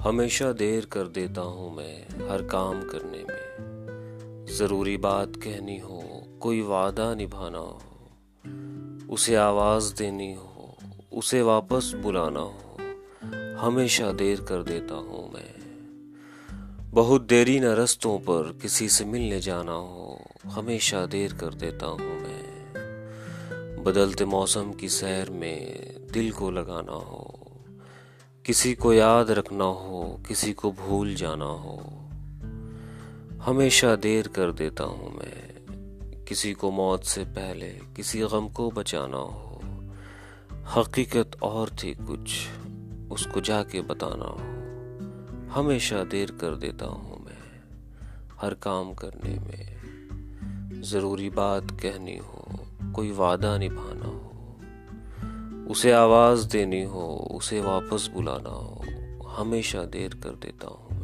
हमेशा देर कर देता हूँ मैं हर काम करने में। ज़रूरी बात कहनी हो, कोई वादा निभाना हो, उसे आवाज़ देनी हो, उसे वापस बुलाना हो, हमेशा देर कर देता हूँ मैं। बहुत देरी न रस्तों पर किसी से मिलने जाना हो, हमेशा देर कर देता हूँ मैं। बदलते मौसम की सैर में दिल को लगाना हो किसी को याद रखना हो, किसी को भूल जाना हो। हमेशा देर कर देता हूँ मैं, किसी को मौत से पहले, किसी गम को बचाना हो। हकीकत और थी कुछ, उसको जाके बताना हो। हमेशा देर कर देता हूँ मैं, हर काम करने में। ज़रूरी बात कहनी हो, कोई वादा निभाना हो। उसे आवाज़ देनी हो उसे वापस बुलाना हो हमेशा देर कर देता हूँ।